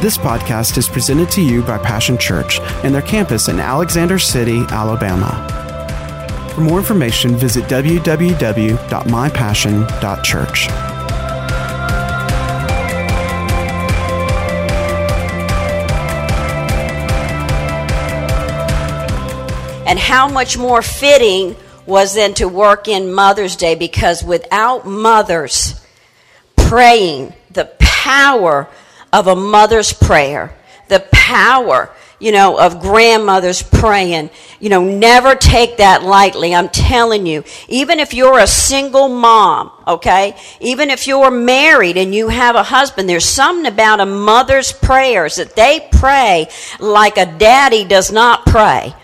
This podcast is presented to you by Passion Church and their campus in Alexander City, Alabama. For more information, visit www.mypassion.church. And how much more fitting was then to work in Mother's Day because without mothers praying, the power of a mother's prayer, the power, you know, of grandmothers praying, you know, never take that lightly. I'm telling you, even if you're a single mom, okay, even if you're married and you have a husband, there's something about a mother's prayers that they pray like a daddy does not pray.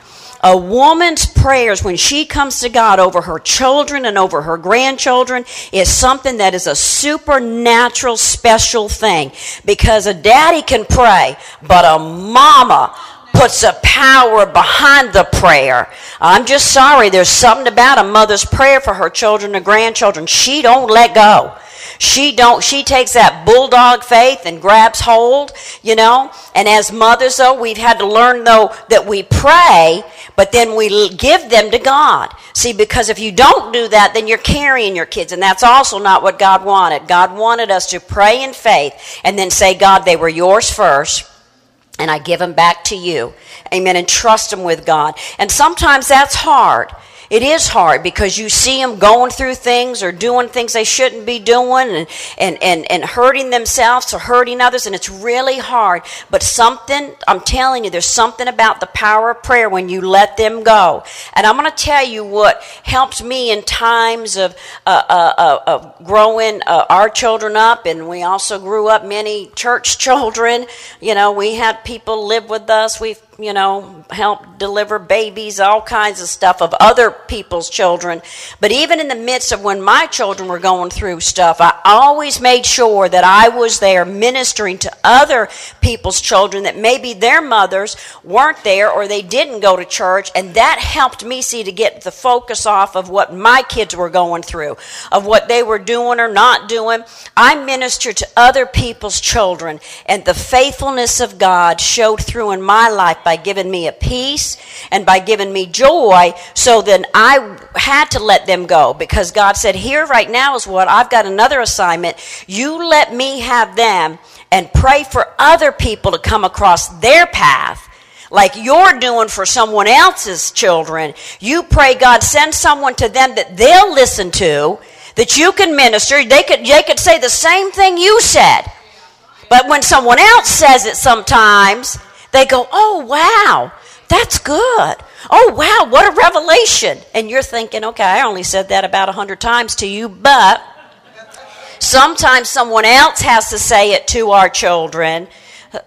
A woman's prayers when she comes to God over her children and over her grandchildren is something that is a supernatural special thing because a daddy can pray, but a mama puts a power behind the prayer. I'm just sorry, there's something about a mother's prayer for her children and grandchildren. She don't let go. She don't she takes that bulldog faith and grabs hold, you know? And as mothers though, we've had to learn though that we pray, but then we give them to God. See, because if you don't do that, then you're carrying your kids and that's also not what God wanted. God wanted us to pray in faith and then say, God, they were yours first and I give them back to you. Amen. And trust them with God. And sometimes that's hard. It is hard because you see them going through things or doing things they shouldn't be doing and, and, and, and hurting themselves or hurting others, and it's really hard. But something, I'm telling you, there's something about the power of prayer when you let them go. And I'm going to tell you what helps me in times of, uh, uh, uh, of growing uh, our children up, and we also grew up many church children. You know, we had people live with us. We've you know, help deliver babies, all kinds of stuff of other people's children. But even in the midst of when my children were going through stuff, I always made sure that I was there ministering to other people's children that maybe their mothers weren't there or they didn't go to church. And that helped me see to get the focus off of what my kids were going through, of what they were doing or not doing. I ministered to other people's children and the faithfulness of God showed through in my life by giving me a peace and by giving me joy. So then I had to let them go because God said, Here right now is what I've got another assignment. You let me have them and pray for other people to come across their path like you're doing for someone else's children. You pray, God, send someone to them that they'll listen to, that you can minister. They could, they could say the same thing you said. But when someone else says it sometimes, they go, oh, wow, that's good. Oh, wow, what a revelation. And you're thinking, okay, I only said that about a 100 times to you, but sometimes someone else has to say it to our children.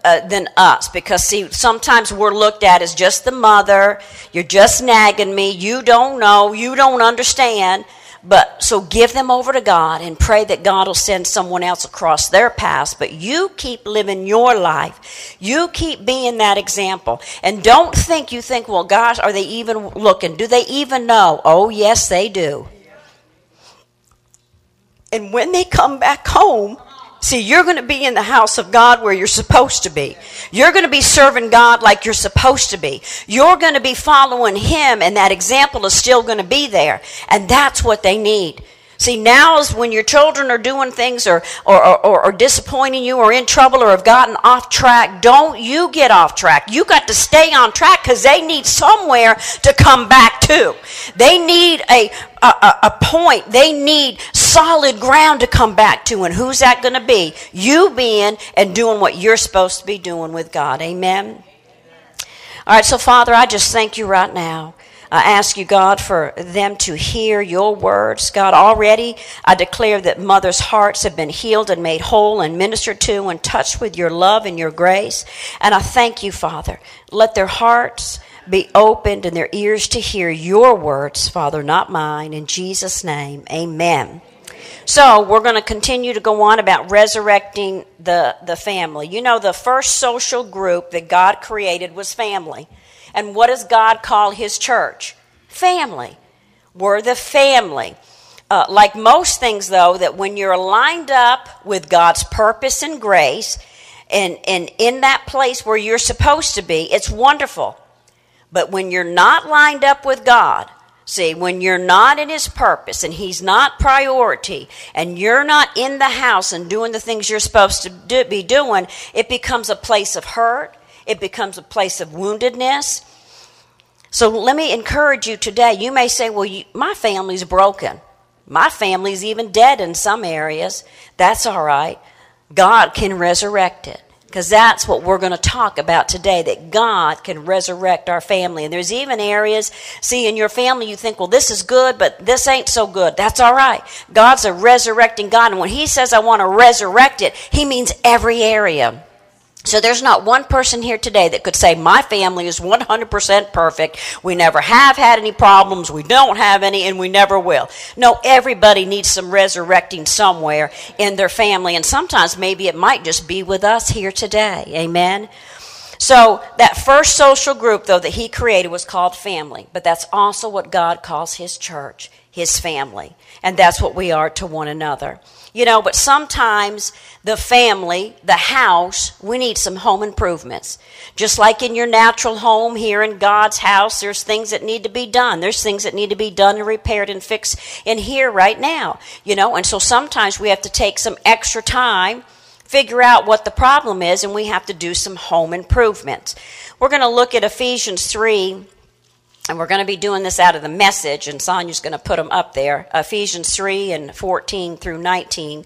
Uh, than us because see sometimes we're looked at as just the mother you're just nagging me you don't know you don't understand but so give them over to God and pray that God will send someone else across their path. But you keep living your life. You keep being that example. And don't think you think, well, gosh, are they even looking? Do they even know? Oh, yes, they do. And when they come back home, See, you're going to be in the house of God where you're supposed to be. You're going to be serving God like you're supposed to be. You're going to be following Him, and that example is still going to be there. And that's what they need. See, now is when your children are doing things or, or, or, or, disappointing you or in trouble or have gotten off track, don't you get off track. You got to stay on track because they need somewhere to come back to. They need a, a, a point. They need solid ground to come back to. And who's that going to be? You being and doing what you're supposed to be doing with God. Amen. All right, so Father, I just thank you right now. I ask you, God, for them to hear your words. God, already I declare that mothers' hearts have been healed and made whole and ministered to and touched with your love and your grace. And I thank you, Father. Let their hearts be opened and their ears to hear your words, Father, not mine. In Jesus' name, amen. So we're going to continue to go on about resurrecting the, the family. You know, the first social group that God created was family. And what does God call his church? Family. We're the family. Uh, like most things, though, that when you're lined up with God's purpose and grace, and, and in that place where you're supposed to be, it's wonderful. But when you're not lined up with God, see, when you're not in His purpose and He's not priority, and you're not in the house and doing the things you're supposed to do, be doing, it becomes a place of hurt. It becomes a place of woundedness. So let me encourage you today. You may say, well, you, my family's broken. My family's even dead in some areas. That's all right. God can resurrect it. Because that's what we're going to talk about today that God can resurrect our family. And there's even areas, see, in your family, you think, well, this is good, but this ain't so good. That's all right. God's a resurrecting God. And when He says, I want to resurrect it, He means every area. So there's not one person here today that could say, My family is 100% perfect. We never have had any problems. We don't have any, and we never will. No, everybody needs some resurrecting somewhere in their family. And sometimes maybe it might just be with us here today. Amen. So that first social group, though, that he created was called family. But that's also what God calls his church, his family. And that's what we are to one another. You know, but sometimes the family, the house, we need some home improvements. Just like in your natural home here in God's house, there's things that need to be done. There's things that need to be done and repaired and fixed in here right now. You know, and so sometimes we have to take some extra time figure out what the problem is, and we have to do some home improvements. We're going to look at Ephesians 3 and we're going to be doing this out of the message, and Sonia's going to put them up there Ephesians 3 and 14 through 19.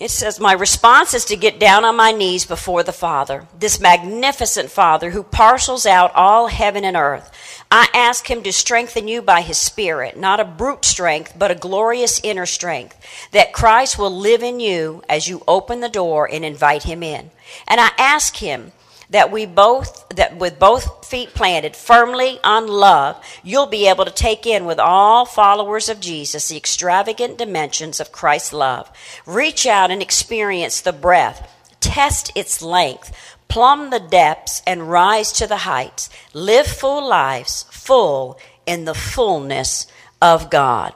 It says, My response is to get down on my knees before the Father, this magnificent Father who parcels out all heaven and earth. I ask him to strengthen you by his Spirit, not a brute strength, but a glorious inner strength, that Christ will live in you as you open the door and invite him in. And I ask him, that we both that with both feet planted firmly on love you'll be able to take in with all followers of jesus the extravagant dimensions of christ's love. Reach out and experience the breadth test its length. Plumb the depths and rise to the heights. Live full lives full in the fullness of god.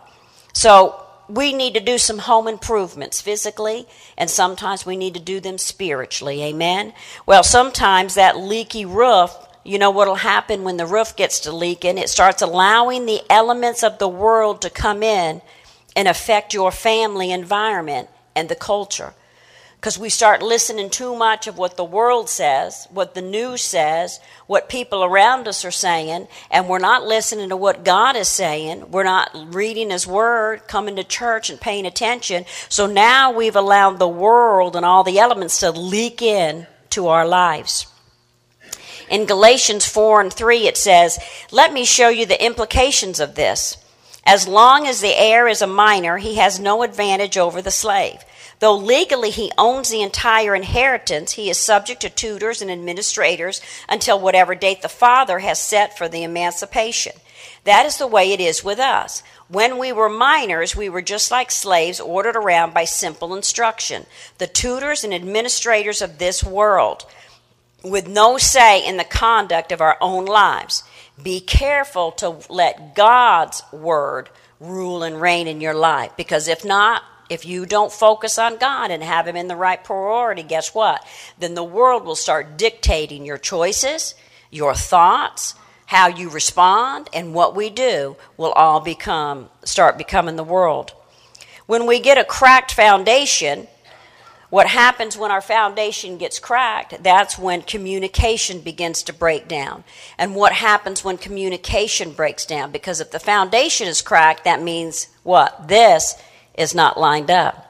So we need to do some home improvements physically, and sometimes we need to do them spiritually. Amen? Well, sometimes that leaky roof, you know what'll happen when the roof gets to leaking? It starts allowing the elements of the world to come in and affect your family environment and the culture because we start listening too much of what the world says, what the news says, what people around us are saying, and we're not listening to what God is saying. We're not reading His Word, coming to church, and paying attention. So now we've allowed the world and all the elements to leak in to our lives. In Galatians 4 and 3, it says, Let me show you the implications of this. As long as the heir is a minor, he has no advantage over the slave Though legally he owns the entire inheritance, he is subject to tutors and administrators until whatever date the father has set for the emancipation. That is the way it is with us. When we were minors, we were just like slaves ordered around by simple instruction, the tutors and administrators of this world, with no say in the conduct of our own lives. Be careful to let God's word rule and reign in your life, because if not, if you don't focus on God and have Him in the right priority, guess what? Then the world will start dictating your choices, your thoughts, how you respond, and what we do will all become start becoming the world. When we get a cracked foundation, what happens when our foundation gets cracked? That's when communication begins to break down. And what happens when communication breaks down? Because if the foundation is cracked, that means what? This is not lined up.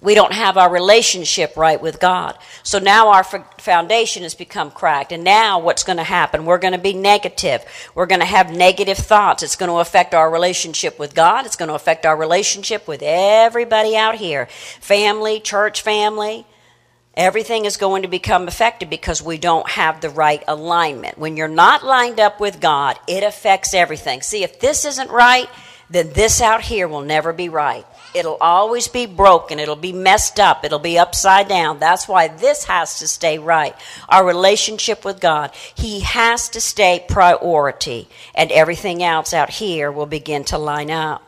We don't have our relationship right with God. So now our foundation has become cracked. And now what's going to happen? We're going to be negative. We're going to have negative thoughts. It's going to affect our relationship with God. It's going to affect our relationship with everybody out here family, church family. Everything is going to become affected because we don't have the right alignment. When you're not lined up with God, it affects everything. See, if this isn't right, then this out here will never be right. It'll always be broken. It'll be messed up. It'll be upside down. That's why this has to stay right. Our relationship with God. He has to stay priority, and everything else out here will begin to line up.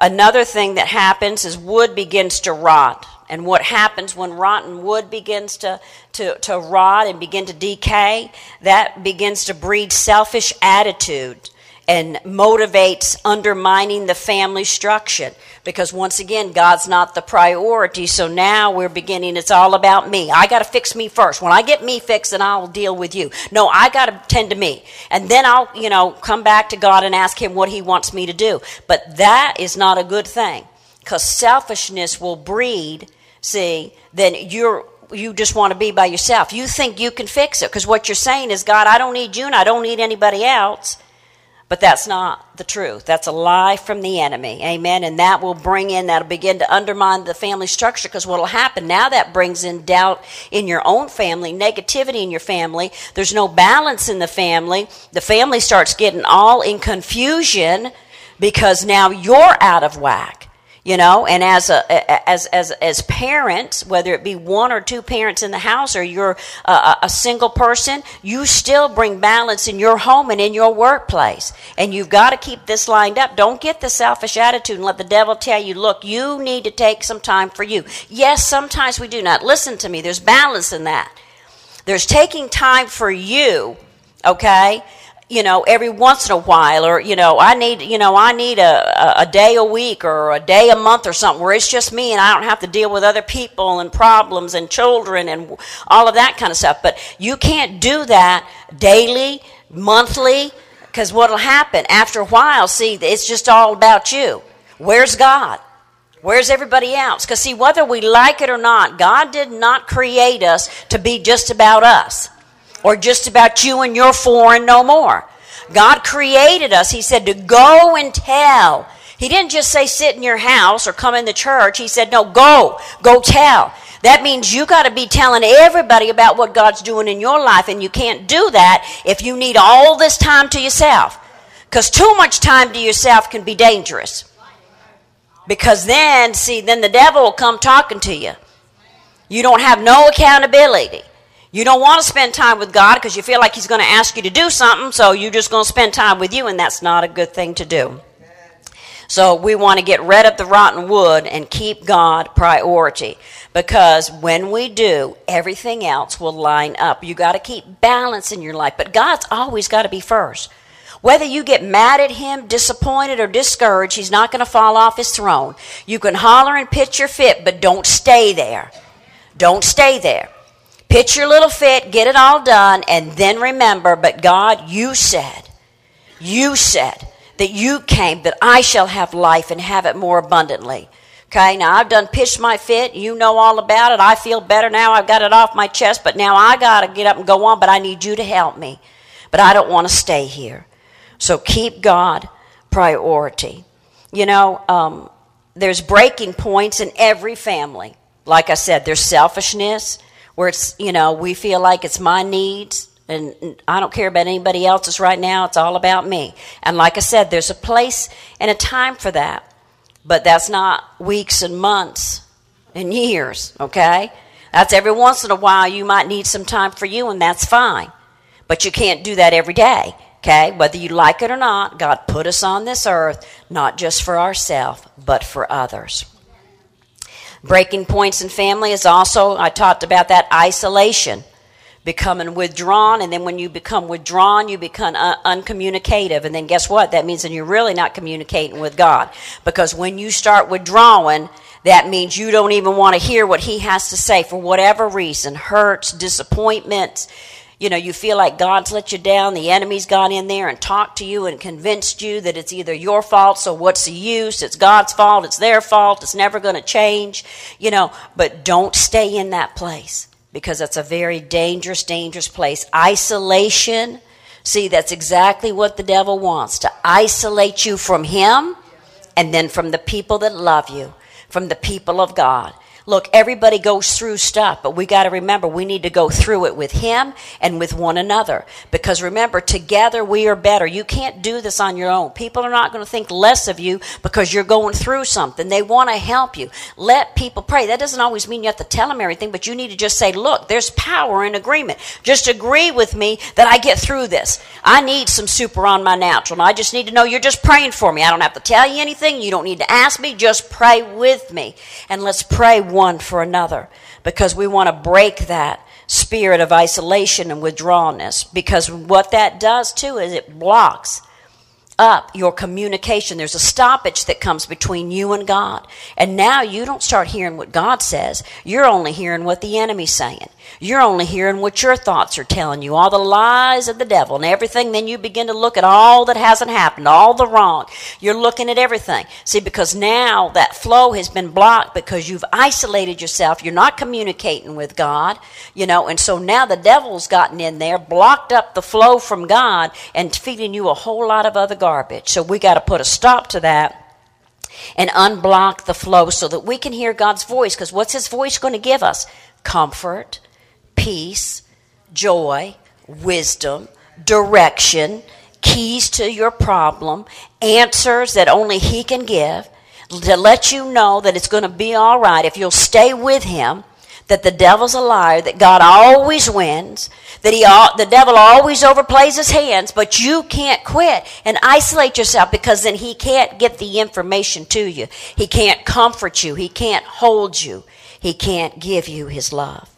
Another thing that happens is wood begins to rot And what happens when rotten wood begins to, to, to rot and begin to decay? That begins to breed selfish attitude and motivates undermining the family structure. Because once again god's not the priority. So now we're beginning it's all about me. I got to fix me first. When i get me fixed then i'll deal with you. No i got to tend to me. And then i'll you know come back to god and ask him what he wants me to do. But that is not a good thing. Because selfishness will breed see then you're you just want to be by yourself. You think you can fix it. Because what you're saying is god i don't need you and i don't need anybody else but that's not the truth. That's a lie from the enemy. Amen. And that will bring in, that'll begin to undermine the family structure because what will happen now that brings in doubt in your own family, negativity in your family. There's no balance in the family. The family starts getting all in confusion because now you're out of whack you know and as a as as as parents whether it be one or two parents in the house or you're a, a, single person you still bring balance in your home and in your workplace. And you've got to keep this lined up. Don't get the selfish attitude and let the devil tell you look you need to take some time for you. Yes sometimes we do not. Listen to me. There's balance in that. There's taking time for you okay you know, every once in a while, or you know, I need, you know, I need a, a day a week or a day a month or something where it's just me and I don't have to deal with other people and problems and children and all of that kind of stuff. But you can't do that daily, monthly, because what'll happen after a while? See, it's just all about you. Where's God? Where's everybody else? Because see, whether we like it or not, God did not create us to be just about us or just about you and your and no more. God created us, He said, to go and tell. He didn't just say sit in your house or come in the church. He said, no, go, go tell. That means you got to be telling everybody about what God's doing in your life, and you can't do that if you need all this time to yourself. Because too much time to yourself can be dangerous. Because then, see, then the devil will come talking to you. You don't have no accountability. You don't want to spend time with God because you feel like He's going to ask you to do something, so you're just going to spend time with you, and that's not a good thing to do. So we want to get rid of the rotten wood and keep God priority because when we do, everything else will line up. You got to keep balance in your life, but God's always got to be first. Whether you get mad at him, disappointed, or discouraged, he's not going to fall off his throne. You can holler and pitch your fit, but don't stay there. Don't stay there. Pitch your little fit, get it all done, and then remember, but God, you said, you said that you came that I shall have life and have it more abundantly. Okay, now I've done pitched my fit. You know all about it. I feel better now. I've got it off my chest, but now I got to get up and go on, but I need you to help me. But I don't want to stay here. So keep God priority. You know, um, there's breaking points in every family. Like I said, there's selfishness, where it's, you know, we feel like it's my needs and I don't care about anybody else's right now. It's all about me. And like I said, there's a place and a time for that. But that's not weeks and months and years, okay? That's every once in a while you might need some time for you, and that's fine. But you can't do that every day, okay? Whether you like it or not, God put us on this earth not just for ourselves, but for others. Breaking points in family is also, I talked about that isolation, becoming withdrawn. And then when you become withdrawn, you become un- uncommunicative. And then guess what? That means that you're really not communicating with God. Because when you start withdrawing, that means you don't even want to hear what He has to say for whatever reason hurts, disappointments you know, you feel like God's let you down, the enemy's got in there and talked to you and convinced you that it's either your fault, so what's the use? It's God's fault, it's their fault, it's never going to change, you know, but don't stay in that place because that's a very dangerous, dangerous place. Isolation, see, that's exactly what the devil wants to isolate you from him and then from the people that love you, from the people of God. Look, everybody goes through stuff, but we got to remember we need to go through it with Him and with one another. Because remember, together we are better. You can't do this on your own. People are not going to think less of you because you're going through something. They want to help you. Let people pray. That doesn't always mean you have to tell them everything, but you need to just say, look, there's power in agreement. Just agree with me that I get through this. I need some super on my natural. I just need to know you're just praying for me. I don't have to tell you anything. You don't need to ask me. Just pray with me. And let's pray one for another because we want to break that spirit of isolation and withdrawalness because what that does too is it blocks up your communication. There's a stoppage that comes between you and God. And now you don't start hearing what God says. You're only hearing what the enemy's saying. You're only hearing what your thoughts are telling you, all the lies of the devil and everything. Then you begin to look at all that hasn't happened, all the wrong. You're looking at everything. See, because now that flow has been blocked because you've isolated yourself. You're not communicating with God, you know, and so now the devil's gotten in there, blocked up the flow from God, and feeding you a whole lot of other garbage. So we got to put a stop to that and unblock the flow so that we can hear God's voice. Because what's His voice going to give us? Comfort, peace, joy, wisdom, direction, keys to your problem, answers that only He can give, to let you know that it's going to be all right if you'll stay with Him, that the devil's a liar, that God always wins, that he the devil always overplays his hands, but you can't quit and isolate yourself because then he can't get the information to you. He can't comfort you. He can't hold you. He can't give you his love.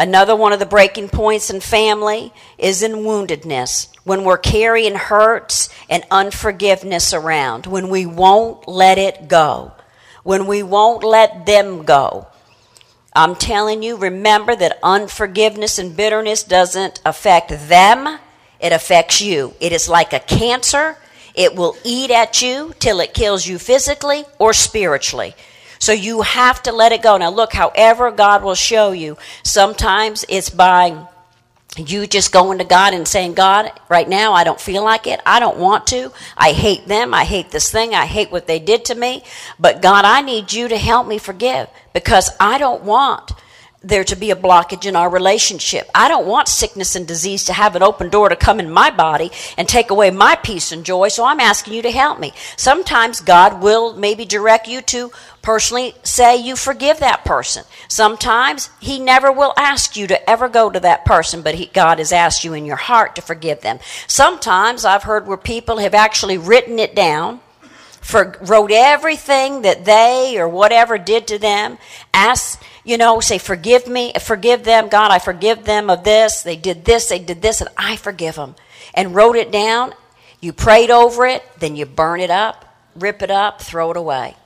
Another one of the breaking points in family is in woundedness. When we're carrying hurts and unforgiveness around, when we won't let it go, when we won't let them go. I'm telling you, remember that unforgiveness and bitterness doesn't affect them, it affects you. It is like a cancer. It will eat at you till it kills you physically or spiritually. So you have to let it go. Now, look, however God will show you, sometimes it's by you just going to God and saying, God, right now I don't feel like it. I don't want to. I hate them. I hate this thing. I hate what they did to me. But God, I need you to help me forgive because I don't want there to be a blockage in our relationship. I don't want sickness and disease to have an open door to come in my body and take away my peace and joy, so I'm asking you to help me. Sometimes God will maybe direct you to personally say you forgive that person. Sometimes He never will ask you to ever go to that person, but he, God has asked you in your heart to forgive them. Sometimes I've heard where people have actually written it down for, wrote everything that they or whatever did to them, asked, you know, say, forgive me, forgive them, God, I forgive them of this, they did this, they did this, and I forgive them. And wrote it down, you prayed over it, then you burn it up, rip it up, throw it away.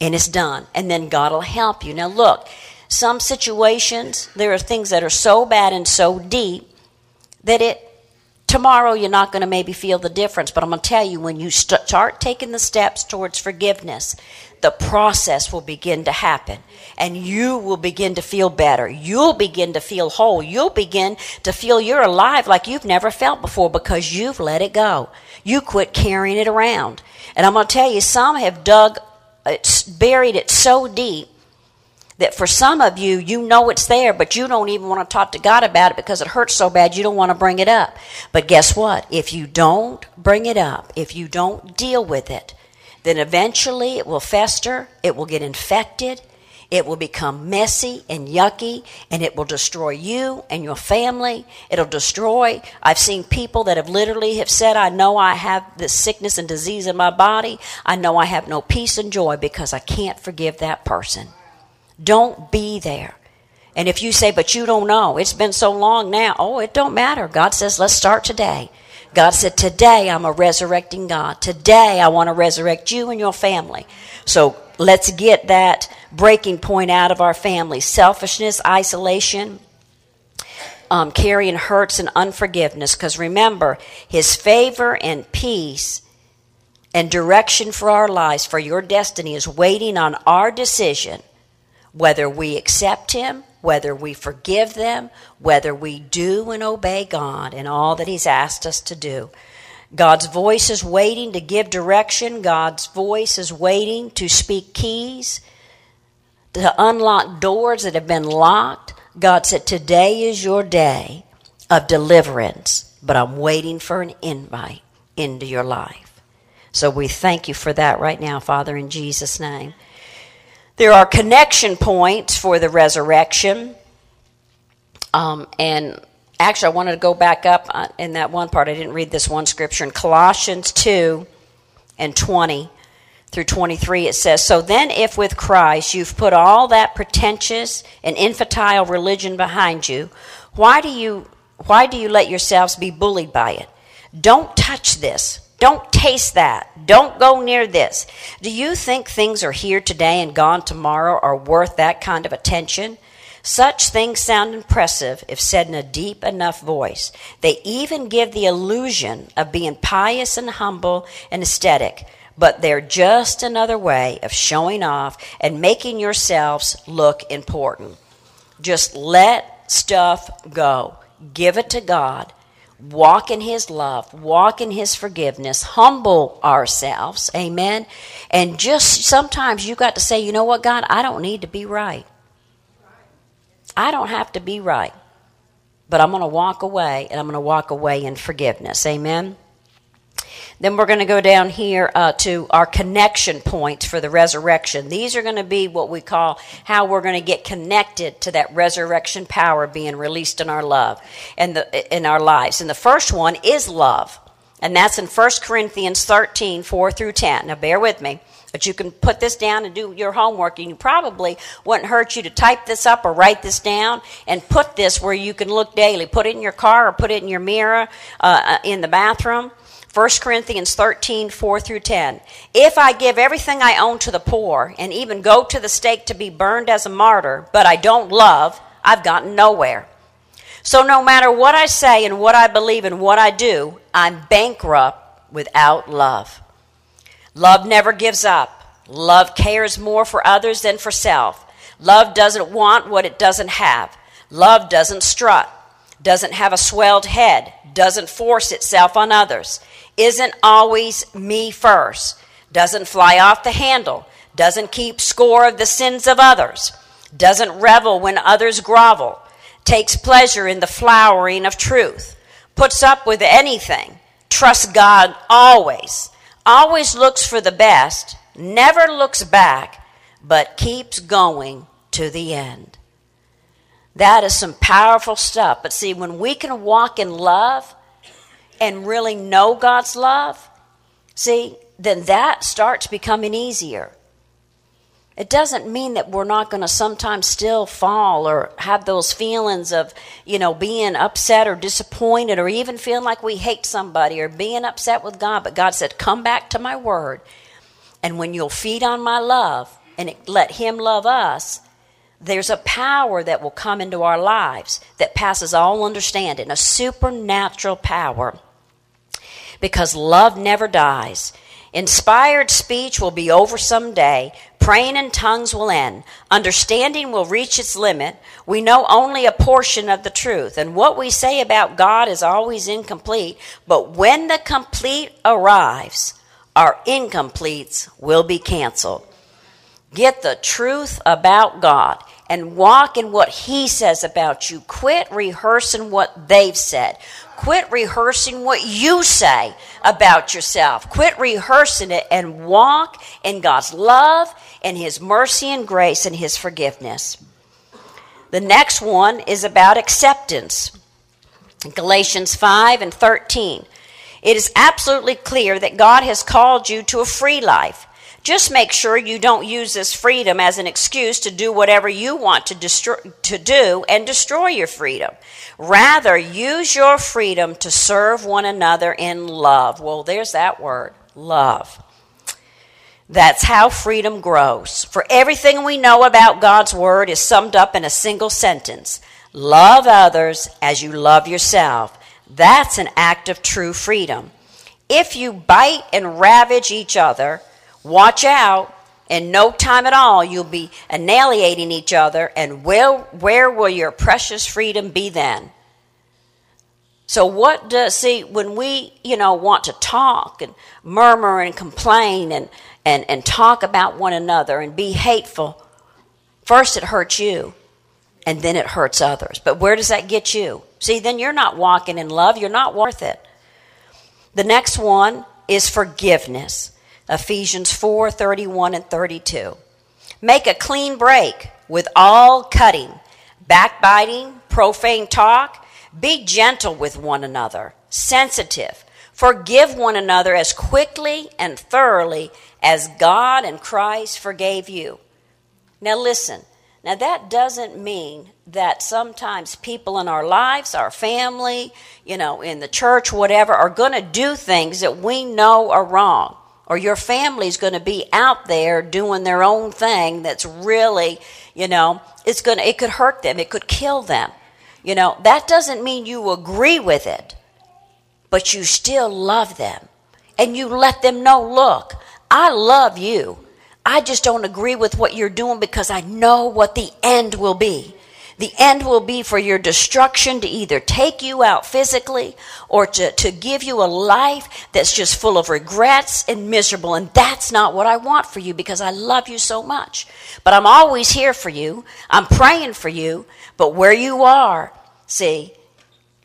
And it's done. And then God will help you. Now, look, some situations, there are things that are so bad and so deep that it Tomorrow, you're not going to maybe feel the difference, but I'm going to tell you when you st- start taking the steps towards forgiveness, the process will begin to happen and you will begin to feel better. You'll begin to feel whole. You'll begin to feel you're alive like you've never felt before because you've let it go. You quit carrying it around. And I'm going to tell you, some have dug, uh, it's buried it so deep that for some of you, you know it's there, but you don't even want to talk to God about it because it hurts so bad you don't want to bring it up. But guess what? If you don't bring it up, if you don't deal with it, then eventually it will fester, it will get infected, it will become messy and yucky, and it will destroy you and your family. It'll destroy. I've seen people that have literally have said, I know I have this sickness and disease in my body. I know I have no peace and joy because I can't forgive that person. Don't be there. And if you say, but you don't know, it's been so long now, oh, it don't matter. God says, let's start today. God said, today I'm a resurrecting God. Today I want to resurrect you and your family. So let's get that breaking point out of our family. Selfishness, isolation, um, carrying hurts and unforgiveness. Because remember, His favor and peace and direction for our lives, for your destiny, is waiting on our decision whether we accept Him, whether we forgive them, whether we do and obey God in all that He's asked us to do. God's voice is waiting to give direction. God's voice is waiting to speak keys, to unlock doors that have been locked. God said, Today is your day of deliverance, but I'm waiting for an invite into your life. So we thank you for that right now, Father, in Jesus' name. There are connection points for the resurrection. Um, and actually, I wanted to go back up uh, in that one part. I didn't read this one scripture in Colossians 2 and 20 through 23, it says, So then, if with Christ you've put all that pretentious and infantile religion behind you, why do you, why do you let yourselves be bullied by it? Don't touch this. Don't taste that. Don't go near this. Do you think things are here today and gone tomorrow are worth that kind of attention? Such things sound impressive if said in a deep enough voice. They even give the illusion of being pious and humble and aesthetic, but they're just another way of showing off and making yourselves look important. Just let stuff go. Give it to God walk in his love, walk in his forgiveness, humble ourselves, amen. And just sometimes you got to say, you know what, God, I don't need to be right. I don't have to be right. But I'm going to walk away and I'm going to walk away in forgiveness, amen. Then we're going to go down here uh, to our connection points for the resurrection. These are going to be what we call how we're going to get connected to that resurrection power being released in our love and the in our lives. And the first one is love, and that's in 1 Corinthians 13, 4 through 10. Now, bear with me. But you can put this down and do your homework, and you probably wouldn't hurt you to type this up or write this down and put this where you can look daily. Put it in your car or put it in your mirror uh, uh in the bathroom. 1 Corinthians 13, 4 through 10. If I give everything I own to the poor and even go to the stake to be burned as a martyr, but I don't love, I've gotten nowhere. So no matter what I say and what I believe and what I do, I'm bankrupt without love. Love never gives up. Love cares more for others than for self. Love doesn't want what it doesn't have. Love doesn't strut, doesn't have a swelled head, doesn't force itself on others isn't always me first, doesn't fly off the handle, doesn't keep score of the sins of others, doesn't revel when others grovel, takes pleasure in the flowering of truth, puts up with anything, trusts God always, always looks for the best, never looks back, but keeps going to the end. That is some powerful stuff. But see, when we can walk in love, and really know God's love, see, then that starts becoming easier. It doesn't mean that we're not going to sometimes still fall or have those feelings of, you know, being upset or disappointed or even feeling like we hate somebody or being upset with God. But God said, Come back to my word. And when you'll feed on my love and let Him love us, there's a power that will come into our lives that passes all understanding, a supernatural power because love never dies. Inspired speech will be over someday. Praying in tongues will end. Understanding will reach its limit. We know only a portion of the truth. And what we say about God is always incomplete. But when the complete arrives, our incompletes will be canceled. Get the truth about God and walk in what He says about you. Quit rehearsing what they've said. Quit rehearsing what you say about yourself. Quit rehearsing it and walk in God's love and His mercy and grace and His forgiveness. The next one is about acceptance. Galatians 5 and 13. It is absolutely clear that God has called you to a free life. Just make sure you don't use this freedom as an excuse to do whatever you want to, destroy, to do and destroy your freedom. Rather, use your freedom to serve one another in love. Well, there's that word love. That's how freedom grows. For everything we know about God's Word is summed up in a single sentence Love others as you love yourself. That's an act of true freedom. If you bite and ravage each other, Watch out. In no time at all, you'll be annihilating each other, and where, where will your precious freedom be then? So, what does, see, when we, you know, want to talk and murmur and complain and, and, and talk about one another and be hateful, first it hurts you and then it hurts others. But where does that get you? See, then you're not walking in love, you're not worth it. The next one is forgiveness. Ephesians 4 31 and 32. Make a clean break with all cutting, backbiting, profane talk. Be gentle with one another, sensitive, Forgive one another as quickly and thoroughly as God and Christ forgave you. Now, listen. Now, that doesn't mean that sometimes people in our lives, our family, you know, in the church, whatever, are going to do things that we know are wrong. Or your family's going to be out there doing their own thing that's really, you know, it's going to, it could hurt them, it could kill them. You know, that doesn't mean you agree with it, but you still love them. And you let them know, look, I love you. I just don't agree with what you're doing because I know what the end will be. The end will be for your destruction to either take you out physically or to, to give you a life that's just full of regrets and miserable. And that's not what I want for you because I love you so much. But I'm always here for you. I'm praying for you. But where you are, see,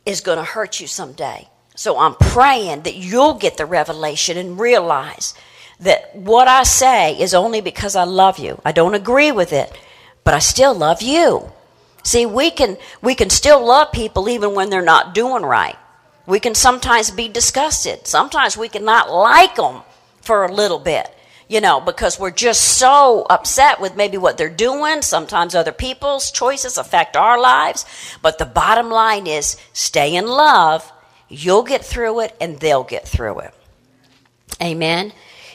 is going to hurt you someday. So I'm praying that you'll get the revelation and realize that what I say is only because I love you. I don't agree with it, but I still love you. See, we can we can still love people even when they're not doing right. We can sometimes be disgusted. Sometimes we can not like them for a little bit, you know, because we're just so upset with maybe what they're doing. Sometimes other people's choices affect our lives. But the bottom line is stay in love. You'll get through it and they'll get through it. Amen.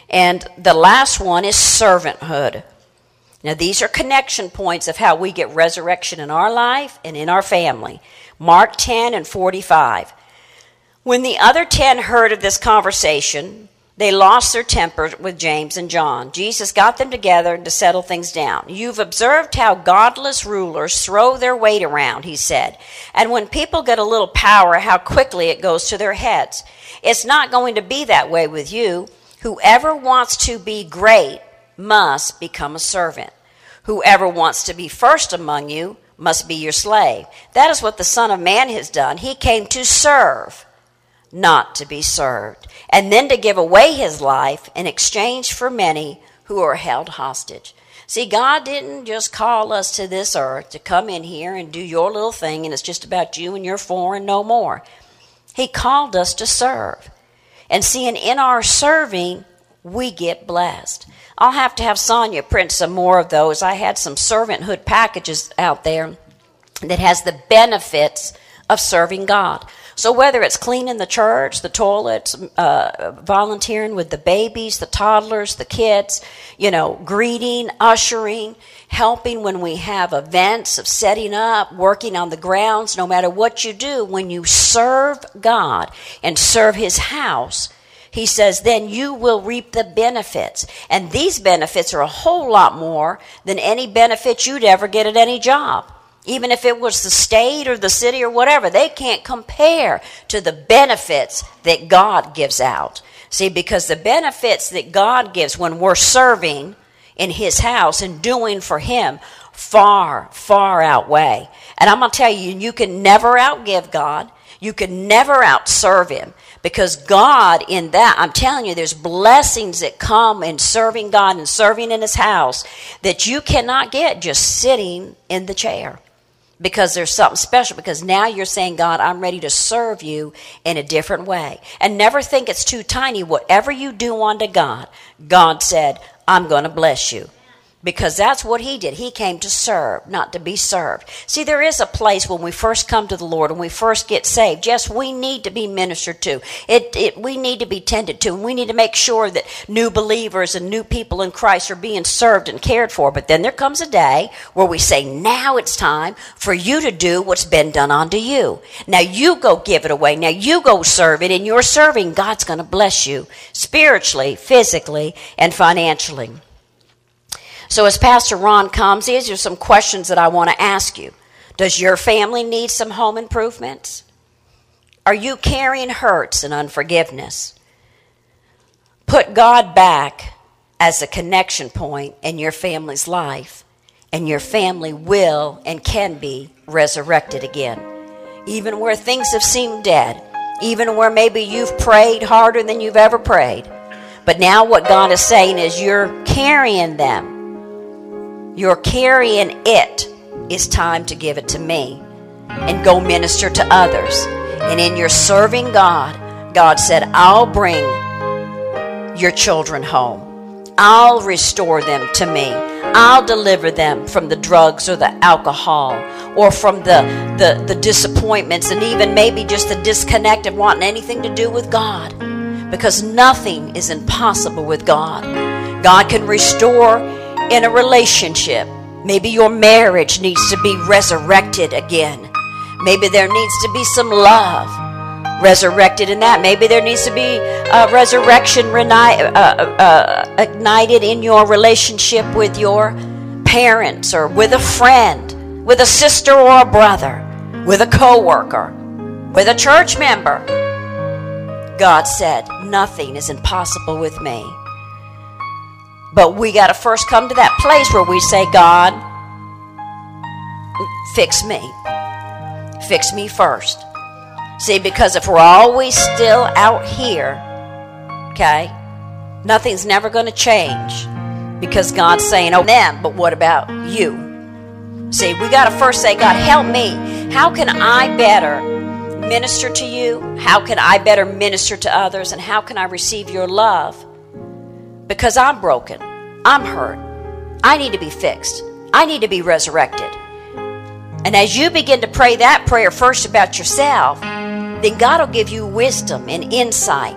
And the last one is servanthood. Now, these are connection points of how we get resurrection in our life and in our family. Mark 10 and 45. When the other ten heard of this conversation, they lost their temper with James and John. Jesus got them together to settle things down. You've observed how godless rulers throw their weight around, he said. And when people get a little power, how quickly it goes to their heads. It's not going to be that way with you. Whoever wants to be great must become a servant. Whoever wants to be first among you must be your slave. That is what the Son of Man has done. He came to serve, not to be served, and then to give away his life in exchange for many who are held hostage. See, God didn't just call us to this earth to come in here and do your little thing and it's just about you and your four and no more. He called us to serve. And seeing in our serving, we get blessed. I'll have to have Sonia print some more of those. I had some servanthood packages out there that has the benefits of serving God. So whether it's cleaning the church, the toilets, uh, volunteering with the babies, the toddlers, the kids, you know, greeting, ushering, helping when we have events of setting up, working on the grounds, no matter what you do, when you serve God and serve His house, he says, then you will reap the benefits. And these benefits are a whole lot more than any benefits you'd ever get at any job even if it was the state or the city or whatever, they can't compare to the benefits that God gives out. See, because the benefits that God gives when we're serving in His house and doing for Him far, far outweigh. And I'm going to tell you, you can never outgive God. You can never outserve Him because God, in that, I'm telling you, there's blessings that come in serving God and serving in His house that you cannot get just sitting in the chair because there's something special because now you're saying god i'm ready to serve you in a different way. And never think it's too tiny. Whatever you do unto god god said i'm going to bless you because that's what he did. He came to serve, not to be served. See, there is a place when we first come to the Lord and we first get saved. Yes, we need to be ministered to. It, it, we need to be tended to, and we need to make sure that new believers and new people in Christ are being served and cared for. But then there comes a day where we say, now it's time for you to do what's been done unto you. Now you go give it away. Now you go serve it. In your serving, God's going to bless you spiritually, physically, and financially. So, as Pastor Ron comes, these are some questions that I want to ask you. Does your family need some home improvements? Are you carrying hurts and unforgiveness? Put God back as a connection point in your family's life, and your family will and can be resurrected again. Even where things have seemed dead, even where maybe you've prayed harder than you've ever prayed. But now, what God is saying is you're carrying them you're carrying it. It's time to give it to me and go minister to others. And in your serving God, God said, I'll bring your children home. I'll restore them to me. I'll deliver them from the drugs or the alcohol or from the, the, the disappointments and even maybe just the disconnect of wanting anything to do with God. Because nothing is impossible with God. God can restore in a relationship. Maybe your marriage needs to be resurrected again. Maybe there needs to be some love resurrected in that. Maybe there needs to be a resurrection reni- uh, uh, ignited in your relationship with your parents or with a friend, with a sister or a brother, with a coworker, with a church member. God said, Nothing is impossible with me. But we got to first come to that place where we say, God, fix me. Fix me first. See, because if we're always still out here, okay, nothing's never going to change because God's saying, oh, them, but what about you? See, we got to first say, God, help me. How can I better minister to you? How can I better minister to others? And how can I receive your love? Because I'm broken. I'm hurt. I need to be fixed. I need to be resurrected. And as you begin to pray that prayer first about yourself, then God will give you wisdom and insight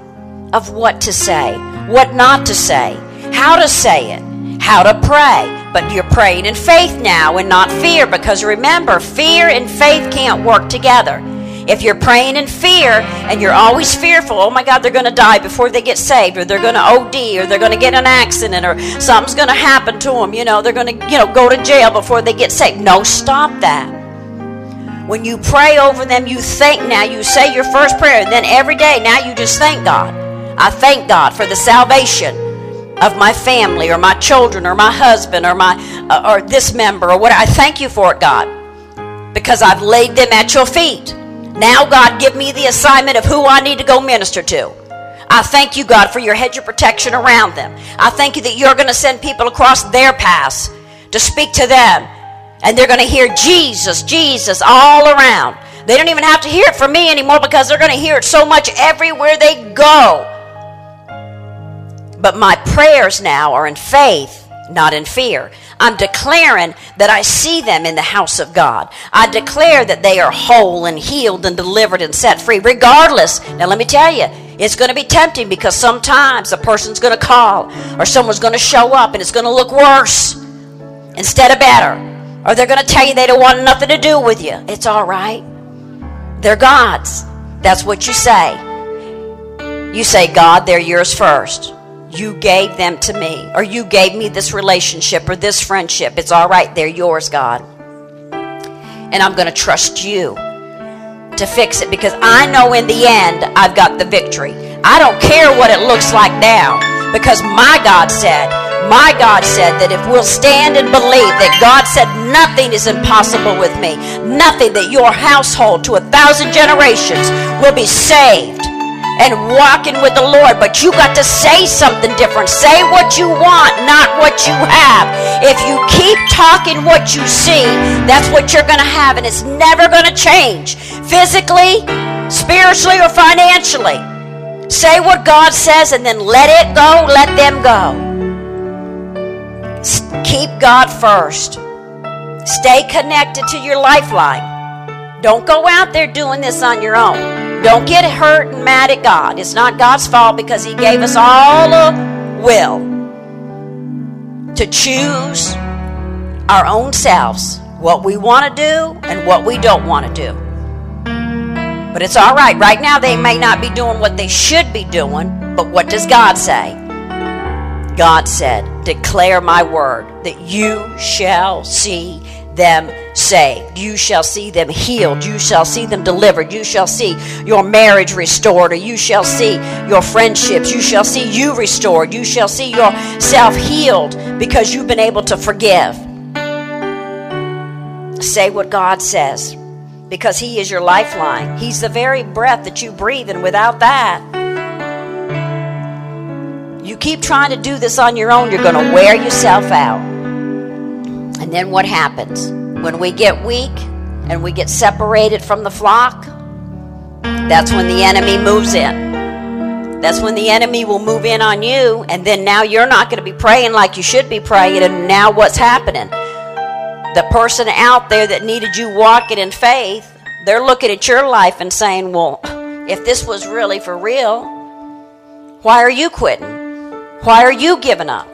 of what to say, what not to say, how to say it, how to pray. But you're praying in faith now and not fear because remember, fear and faith can't work together. If you're praying in fear and you're always fearful, oh my God, they're going to die before they get saved, or they're going to OD, or they're going to get an accident, or something's going to happen to them, you know, they're going to, you know, go to jail before they get saved. No, stop that. When you pray over them, you think now, you say your first prayer, and then every day now you just thank God. I thank God for the salvation of my family or my children or my husband or my uh, or this member or what I thank you for it God because I've laid them at your feet. Now God give me the assignment of who I need to go minister to. I thank you God for your hedge of protection around them. I thank you that you're going to send people across their paths to speak to them and they're going to hear Jesus, Jesus all around. They don't even have to hear it from me anymore because they're going to hear it so much everywhere they go. But my prayers now are in faith, not in fear. I'm declaring that I see them in the house of God. I declare that they are whole and healed and delivered and set free, regardless. Now, let me tell you, it's going to be tempting because sometimes a person's going to call or someone's going to show up and it's going to look worse instead of better. Or they're going to tell you they don't want nothing to do with you. It's all right. They're God's. That's what you say. You say, God, they're yours first. You gave them to me, or you gave me this relationship or this friendship. It's all right. They're yours, God. And I'm going to trust you to fix it because I know in the end I've got the victory. I don't care what it looks like now because my God said, my God said that if we'll stand and believe that God said nothing is impossible with me, nothing, that your household to a thousand generations will be saved and walking with the Lord. But you got to say something different. Say what you want, not what you have. If you keep talking what you see, that's what you're going to have, and it's never going to change physically, spiritually, or financially. Say what God says and then let it go, let them go. Keep God first. Stay connected to your lifeline. Don't go out there doing this on your own. Don't get hurt and mad at God. It's not God's fault because He gave us all a will to choose our own selves, what we want to do and what we don't want to do. But it's all right. Right now, they may not be doing what they should be doing, but what does God say? God said, Declare my word that you shall see them saved. You shall see them healed. You shall see them delivered. You shall see your marriage restored, or you shall see your friendships. You shall see you restored. You shall see yourself healed because you've been able to forgive. Say what God says because He is your lifeline. He's the very breath that you breathe, and without that, you keep trying to do this on your own, you're going to wear yourself out. Then what happens? When we get weak and we get separated from the flock, that's when the enemy moves in. that's when the enemy will move in on you, and then now you're not going to be praying like you should be praying. And now what's happening? The person out there that needed you walking in faith, they're looking at your life and saying, Well, if this was really for real, why are you quitting? Why are you giving up?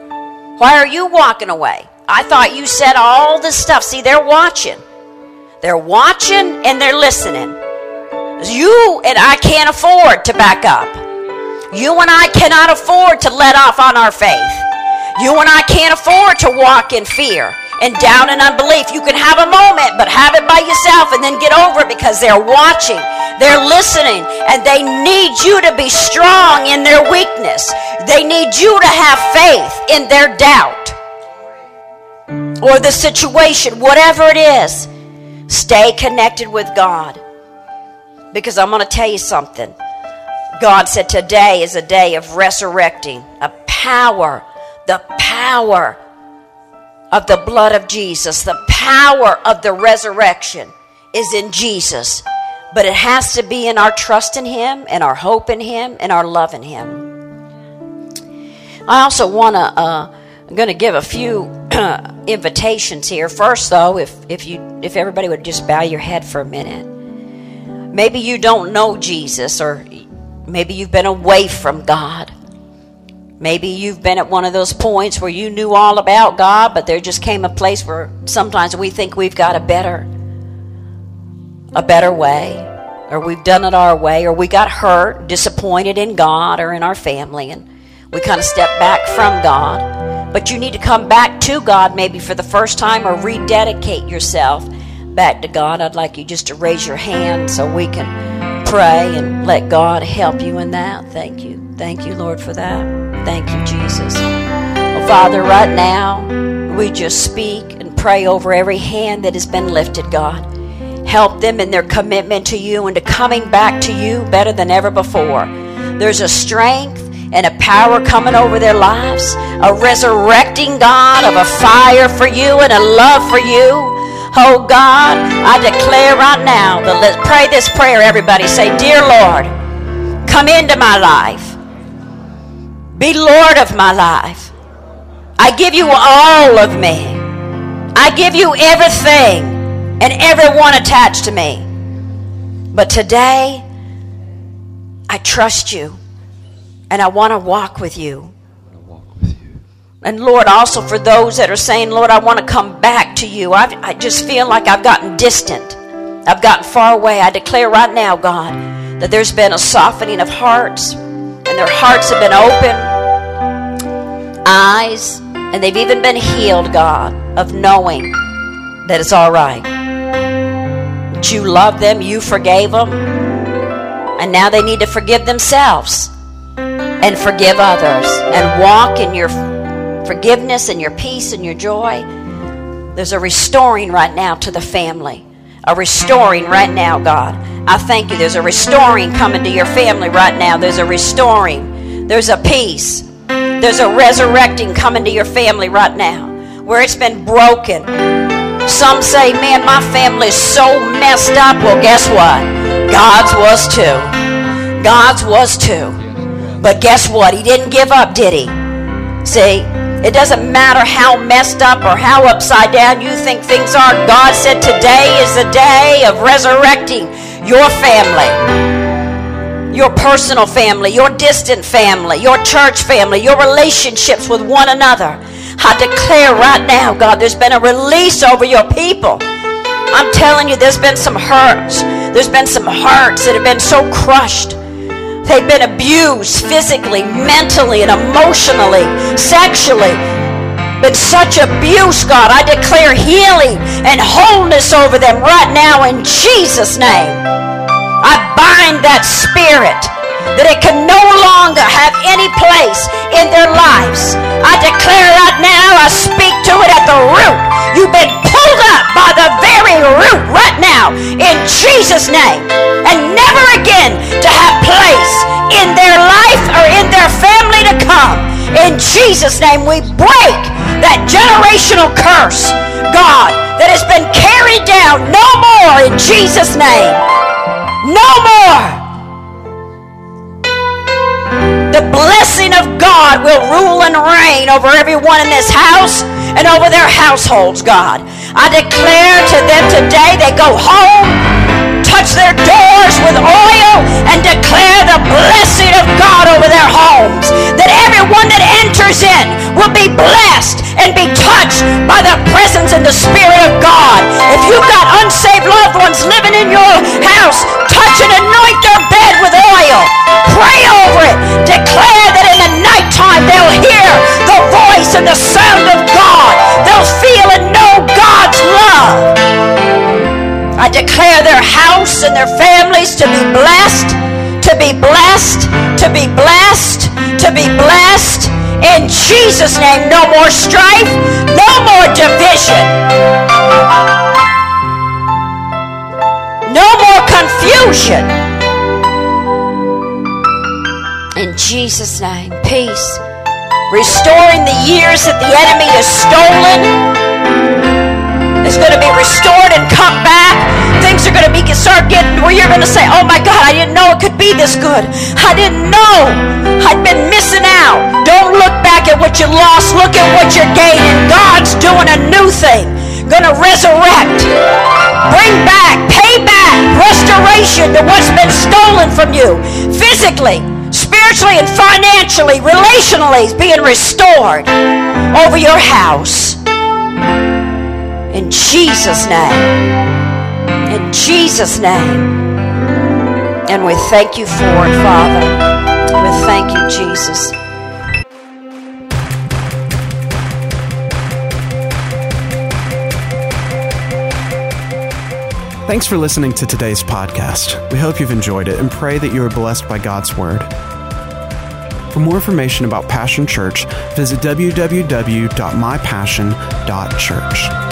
Why are you walking away? I thought you said all this stuff. See, they're watching. They're watching and they're listening. You and I can't afford to back up. You and I cannot afford to let off on our faith. You and I can't afford to walk in fear and down in unbelief. You can have a moment, but have it by yourself and then get over it because they're watching, they're listening, and they need you to be strong in their weakness. They need you to have faith in their doubt or the situation, whatever it is. Stay connected with God. Because I'm going to tell you something. God said today is a day of resurrecting, a power, the power of the blood of Jesus, the power of the resurrection is in Jesus. But it has to be in our trust in Him, and our hope in Him, and our love in Him. I also want to, uh, I'm going to give a few invitations here. First, though, if, if, you, if everybody would just bow your head for a minute. Maybe you don't know Jesus, or maybe you've been away from God. Maybe you've been at one of those points where you knew all about God, but there just came a place where sometimes we think we've got a better a better way, or we've done it our way, or we got hurt, disappointed in God or in our family, and we kind of step back from God. But you need to come back to God maybe for the first time or rededicate yourself back to God, I'd like you just to raise your hand so we can pray and let God help you in that. Thank you. Thank you, Lord, for that. Thank you, Jesus. Father, right now, we just speak and pray over every hand that has been lifted, God. Help them in their commitment to you and to coming back to you better than ever before. There's a strength and a power coming over their lives, a resurrecting God of a fire for you and a love for you. Oh God, I declare right now let's pray this prayer, everybody. Say, Dear Lord, come into my life. Be Lord of my life. I give you all of me. I give you everything and everyone attached to me. But today, I trust you and I want to walk with you. And Lord, also for those that are saying, Lord, I want to come back to you. I've, I just feel like I've gotten distant. I've gotten far away. I declare right now, God, that there's been a softening of hearts, and their hearts have been open, eyes, and they've even been healed, God, of knowing that it's all right. That you love them, you forgave them, and now they need to forgive themselves and forgive others and walk in your forgiveness and your peace and your joy. There's a restoring right now to the family. A restoring right now, God. I thank you. There's a restoring coming to your family right now. There's a restoring. There's a peace. There's a resurrecting coming to your family right now where it's been broken. Some say, man, my family is so messed up. Well, guess what? God's was too. God's was too. But guess what? He didn't give up, did he? See, it doesn't matter how messed up or how upside down you think things are. God said today is the day of resurrecting your family, your personal family, your distant family, your church family, your relationships with one another. I declare right now, God, there's been a release over your people. I'm telling you, there's been some hurts. There's been some hearts that have been so crushed. They've been abused physically, mentally, and emotionally, sexually. But such abuse, God, I declare healing and wholeness over them right now in Jesus' name. I bind that spirit that it can no longer have any place in their lives. I declare right now, I speak to it at the root. You've been pulled up by the very root right now in Jesus' name. And never Jesus' name, we break that generational curse, God, that has been carried down. No more in Jesus' name. No more. the blessing of God will rule and reign over everyone in this house and over their households, God. I declare to them today they go home touch their doors with oil and declare the blessing of God over their homes. That everyone that enters in will be blessed and be touched by the presence and the Spirit of God. If you've got unsaved loved ones living in your house, touch and anoint their bed with oil. Pray over it. Declare that in the nighttime they'll hear the voice and the sound of God. They'll feel Declare their house and their families to be blessed, to be blessed, to be blessed, to be blessed. In Jesus' name, no more strife, no more division, no more confusion. In Jesus' name, peace. Restoring the years that the enemy has stolen is going to be restored and come back. Things are going to be start getting where you're going to say, "Oh my God, I didn't know it could be this good. I didn't know. I'd been missing out." Don't look back at what you lost. Look at what you're gaining. God's doing a new thing. Going to resurrect, bring back, pay back, restoration to what's been stolen from you physically spiritually and financially, relationally is being restored over your house. In Jesus' name. In Jesus' name. And we thank you for it, Father. We thank you, Jesus. Thanks for listening to today's podcast. We hope you've enjoyed it and pray that you are blessed by God's Word. For more information about Passion Church, visit www.mypassion.church.